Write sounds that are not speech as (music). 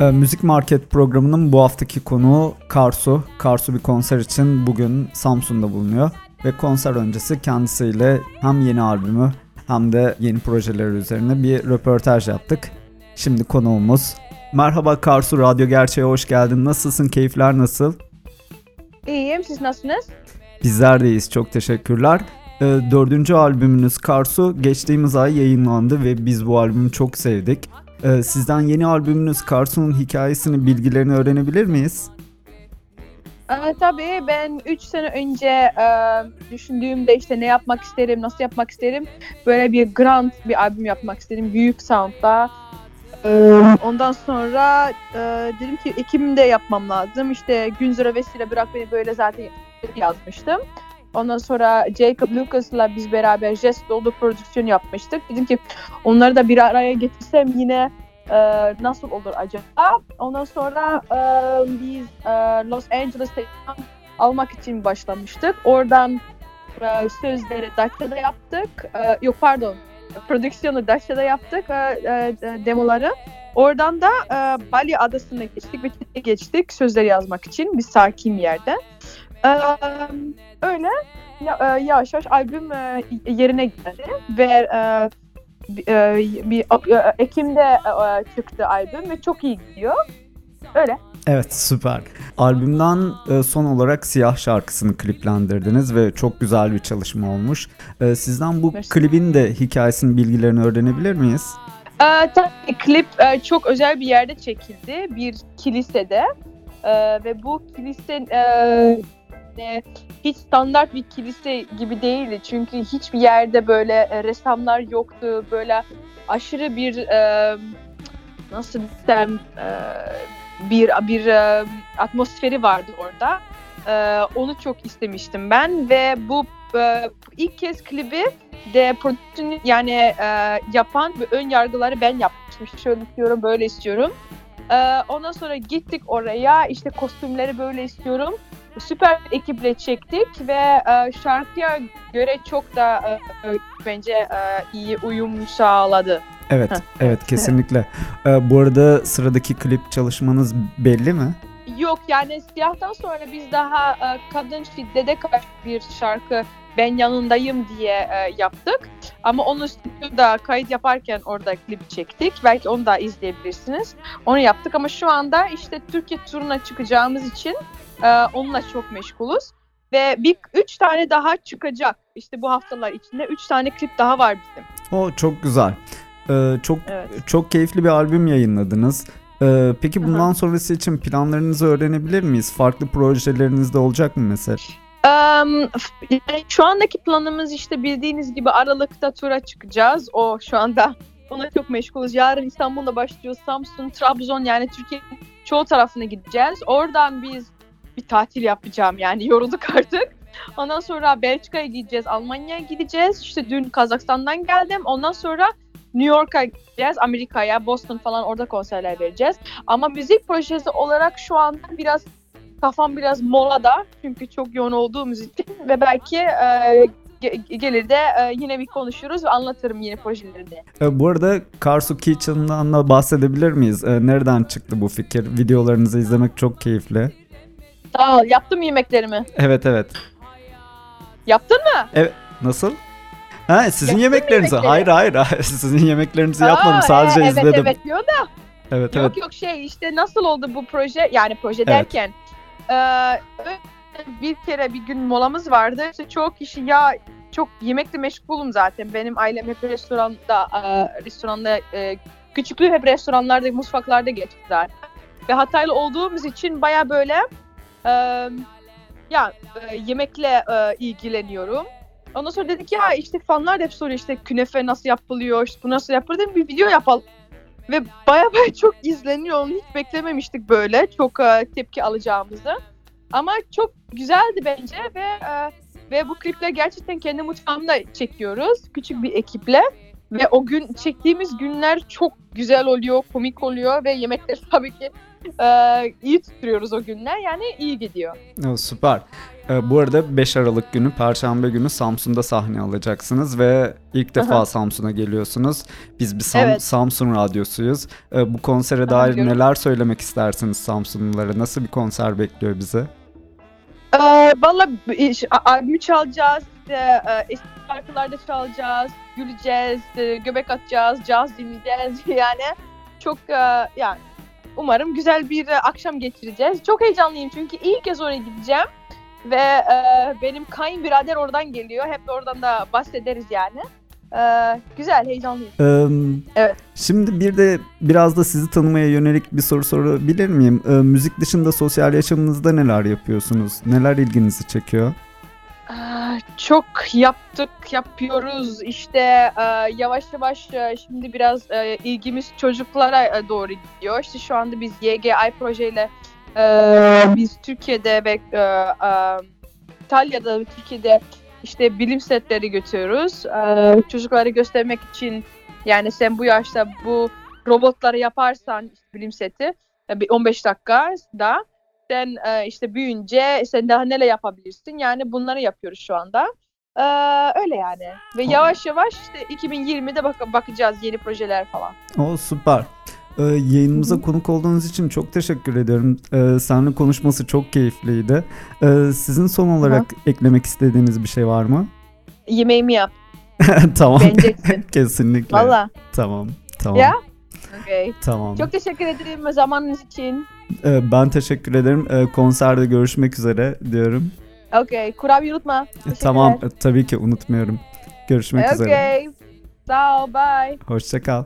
E, Müzik Market programının bu haftaki konuğu Karsu. Karsu bir konser için bugün Samsun'da bulunuyor. Ve konser öncesi kendisiyle hem yeni albümü hem de yeni projeleri üzerine bir röportaj yaptık. Şimdi konuğumuz. Merhaba Karsu, Radyo Gerçeğe hoş geldin. Nasılsın, keyifler nasıl? İyiyim, siz nasılsınız? Bizler de iyiyiz, çok teşekkürler. E, dördüncü albümünüz Karsu geçtiğimiz ay yayınlandı ve biz bu albümü çok sevdik. Ee, sizden yeni albümünüz Karsu'nun hikayesini, bilgilerini öğrenebilir miyiz? Ee, tabii ben 3 sene önce e, düşündüğümde işte ne yapmak isterim, nasıl yapmak isterim. Böyle bir grand bir albüm yapmak istedim. Büyük sound'da. Ee, ondan sonra e, dedim ki Ekim'de yapmam lazım. İşte Günzura Vesile Bırak Beni Böyle zaten yazmıştım. Ondan sonra Jacob Lucas'la biz beraber Jest Doldu prodüksiyon yapmıştık. Dedim ki onları da bir araya getirsem yine e, nasıl olur acaba? Ondan sonra e, biz e, Los Angeles'ta almak için başlamıştık. Oradan e, sözleri Dacia'da yaptık. E, yok pardon, prodüksiyonu Dacia'da yaptık e, e, demoları. Oradan da e, Bali adasına geçtik ve geçtik sözleri yazmak için bir sakin yerde. Öyle ya, e, yavaş yavaş albüm e, yerine geldi ve e, bir Ekim'de çıktı albüm ve çok iyi gidiyor. Öyle. Evet süper. Albümden son olarak Siyah şarkısını kliplendirdiniz ve çok güzel bir çalışma olmuş. Sizden bu klibin de hikayesinin bilgilerini öğrenebilir miyiz? E, tabii klip e, çok özel bir yerde çekildi. Bir kilisede. E, ve bu kilise e, hiç standart bir kilise gibi değildi. Çünkü hiçbir yerde böyle e, ressamlar yoktu. Böyle aşırı bir e, nasıl desem e, bir bir e, atmosferi vardı orada. E, onu çok istemiştim ben ve bu e, ilk kez klibi de prodüksiyon yani e, yapan ve ön yargıları ben yapmıştım. Şöyle istiyorum, böyle istiyorum. E, ondan sonra gittik oraya. işte kostümleri böyle istiyorum süper bir ekiple çektik ve e, şarkıya göre çok da e, bence e, iyi uyum sağladı. Evet, evet (laughs) kesinlikle. ee, bu arada sıradaki klip çalışmanız belli mi? Yok yani siyahtan sonra biz daha e, kadın şiddete karşı bir şarkı ben yanındayım diye e, yaptık. Ama onu stüdyoda kayıt yaparken orada klip çektik. Belki onu da izleyebilirsiniz. Onu yaptık ama şu anda işte Türkiye turuna çıkacağımız için e, onunla çok meşgulüz. Ve bir üç tane daha çıkacak. İşte bu haftalar içinde üç tane klip daha var bizim. O çok güzel. Ee, çok evet. çok keyifli bir albüm yayınladınız. Ee, peki bundan Aha. sonrası için planlarınızı öğrenebilir miyiz? Farklı projeleriniz de olacak mı mesela? Um, yani şu andaki planımız işte bildiğiniz gibi Aralık'ta tura çıkacağız. O şu anda ona çok meşgulüz. Yarın İstanbul'da başlıyor. Samsun, Trabzon yani Türkiye'nin çoğu tarafına gideceğiz. Oradan biz bir tatil yapacağım yani yorulduk artık. Ondan sonra Belçika'ya gideceğiz, Almanya'ya gideceğiz. İşte dün Kazakistan'dan geldim. Ondan sonra New York'a gideceğiz, Amerika'ya, Boston falan orada konserler vereceğiz. Ama müzik projesi olarak şu anda biraz kafam biraz molada çünkü çok yoğun olduğumuz için ve belki e, gelir de e, yine bir konuşuruz ve anlatırım yine projelerini. E, bu arada Karsu Kitchen'dan da bahsedebilir miyiz? E, nereden çıktı bu fikir? Videolarınızı izlemek çok keyifli. Sağ ol. Yaptım yemeklerimi. Evet evet. Yaptın mı? Evet. Nasıl? Ha sizin Yaptın yemeklerinizi. Yemekleri. Hayır hayır. (laughs) sizin yemeklerinizi Aa, yapmadım. Sadece evet, izledim. Evet evet diyor da. Evet yok, evet. Yok şey işte nasıl oldu bu proje? Yani proje evet. derken e, bir kere bir gün molamız vardı. İşte çok kişi ya çok yemekle meşgulum zaten. Benim ailem hep restoranda e, restoranda e, küçüklüğü hep restoranlarda, mutfaklarda geçti zaten. Ve Hataylı olduğumuz için baya böyle e, ya e, yemekle e, ilgileniyorum. Ondan sonra dedik ya işte fanlar da hep soruyor işte künefe nasıl yapılıyor, işte bu nasıl yapılır dedim bir video yapalım. Ve baya baya (laughs) çok izleniyor. Onu hiç beklememiştik böyle. Çok e, tepki alacağımızı. Ama çok güzeldi bence ve e, ve bu klipleri gerçekten kendi mutfağımda çekiyoruz. Küçük bir ekiple. Ve o gün çektiğimiz günler çok güzel oluyor, komik oluyor ve yemekleri (laughs) tabii ki e, iyi tutuyoruz o günler. Yani iyi gidiyor. Süper. Ee, bu arada 5 Aralık günü Perşembe günü Samsun'da sahne alacaksınız ve ilk defa Aha. Samsun'a geliyorsunuz. Biz bir Sam- Evet. Samsun radyosuyuz. Ee, bu konsere Aha, dair biliyorum. neler söylemek istersiniz Samsunlulara? Nasıl bir konser bekliyor bizi? E, Valla albümü çalacağız, işte, eski şarkılarda çalacağız, güleceğiz, göbek atacağız, caz dinleyeceğiz (laughs) yani. Çok yani umarım güzel bir e, akşam geçireceğiz. Çok heyecanlıyım çünkü ilk kez oraya gideceğim. Ve e, benim kayınbirader oradan geliyor. Hep oradan da bahsederiz yani. E, güzel, heyecanlıyım. Ee, Evet. Şimdi bir de biraz da sizi tanımaya yönelik bir soru sorabilir miyim? Ee, müzik dışında sosyal yaşamınızda neler yapıyorsunuz? Neler ilginizi çekiyor? Çok yaptık, yapıyoruz. İşte e, yavaş yavaş e, şimdi biraz e, ilgimiz çocuklara e, doğru gidiyor. İşte şu anda biz YGI projeyle e, biz Türkiye'de ve e, e, İtalya'da Türkiye'de işte bilim setleri götürüyoruz. E, çocuklara göstermek için yani sen bu yaşta bu robotları yaparsan işte bilim seti e, bir 15 dakika da sen e, işte büyüyünce sen daha neler yapabilirsin yani bunları yapıyoruz şu anda. E, öyle yani. Ve yavaş yavaş işte 2020'de bak- bakacağız yeni projeler falan. O süper. Ee, yayınımıza konuk olduğunuz için çok teşekkür ediyorum. Ee, seninle konuşması çok keyifliydi. Ee, sizin son olarak eklemek istediğiniz bir şey var mı? Yemeğimi yap. (laughs) tamam. (laughs) Kesinlikle. Valla. Tamam. Tamam. Ya? Okay. Tamam. Çok teşekkür ederim zamanınız için. Ee, ben teşekkür ederim. Ee, konserde görüşmek üzere diyorum. Okay. Kurabiye unutma. Ee, tamam. e, tabii ki unutmuyorum. Görüşmek üzere. Okay. Sağ ol. Bye. Hoşça kal.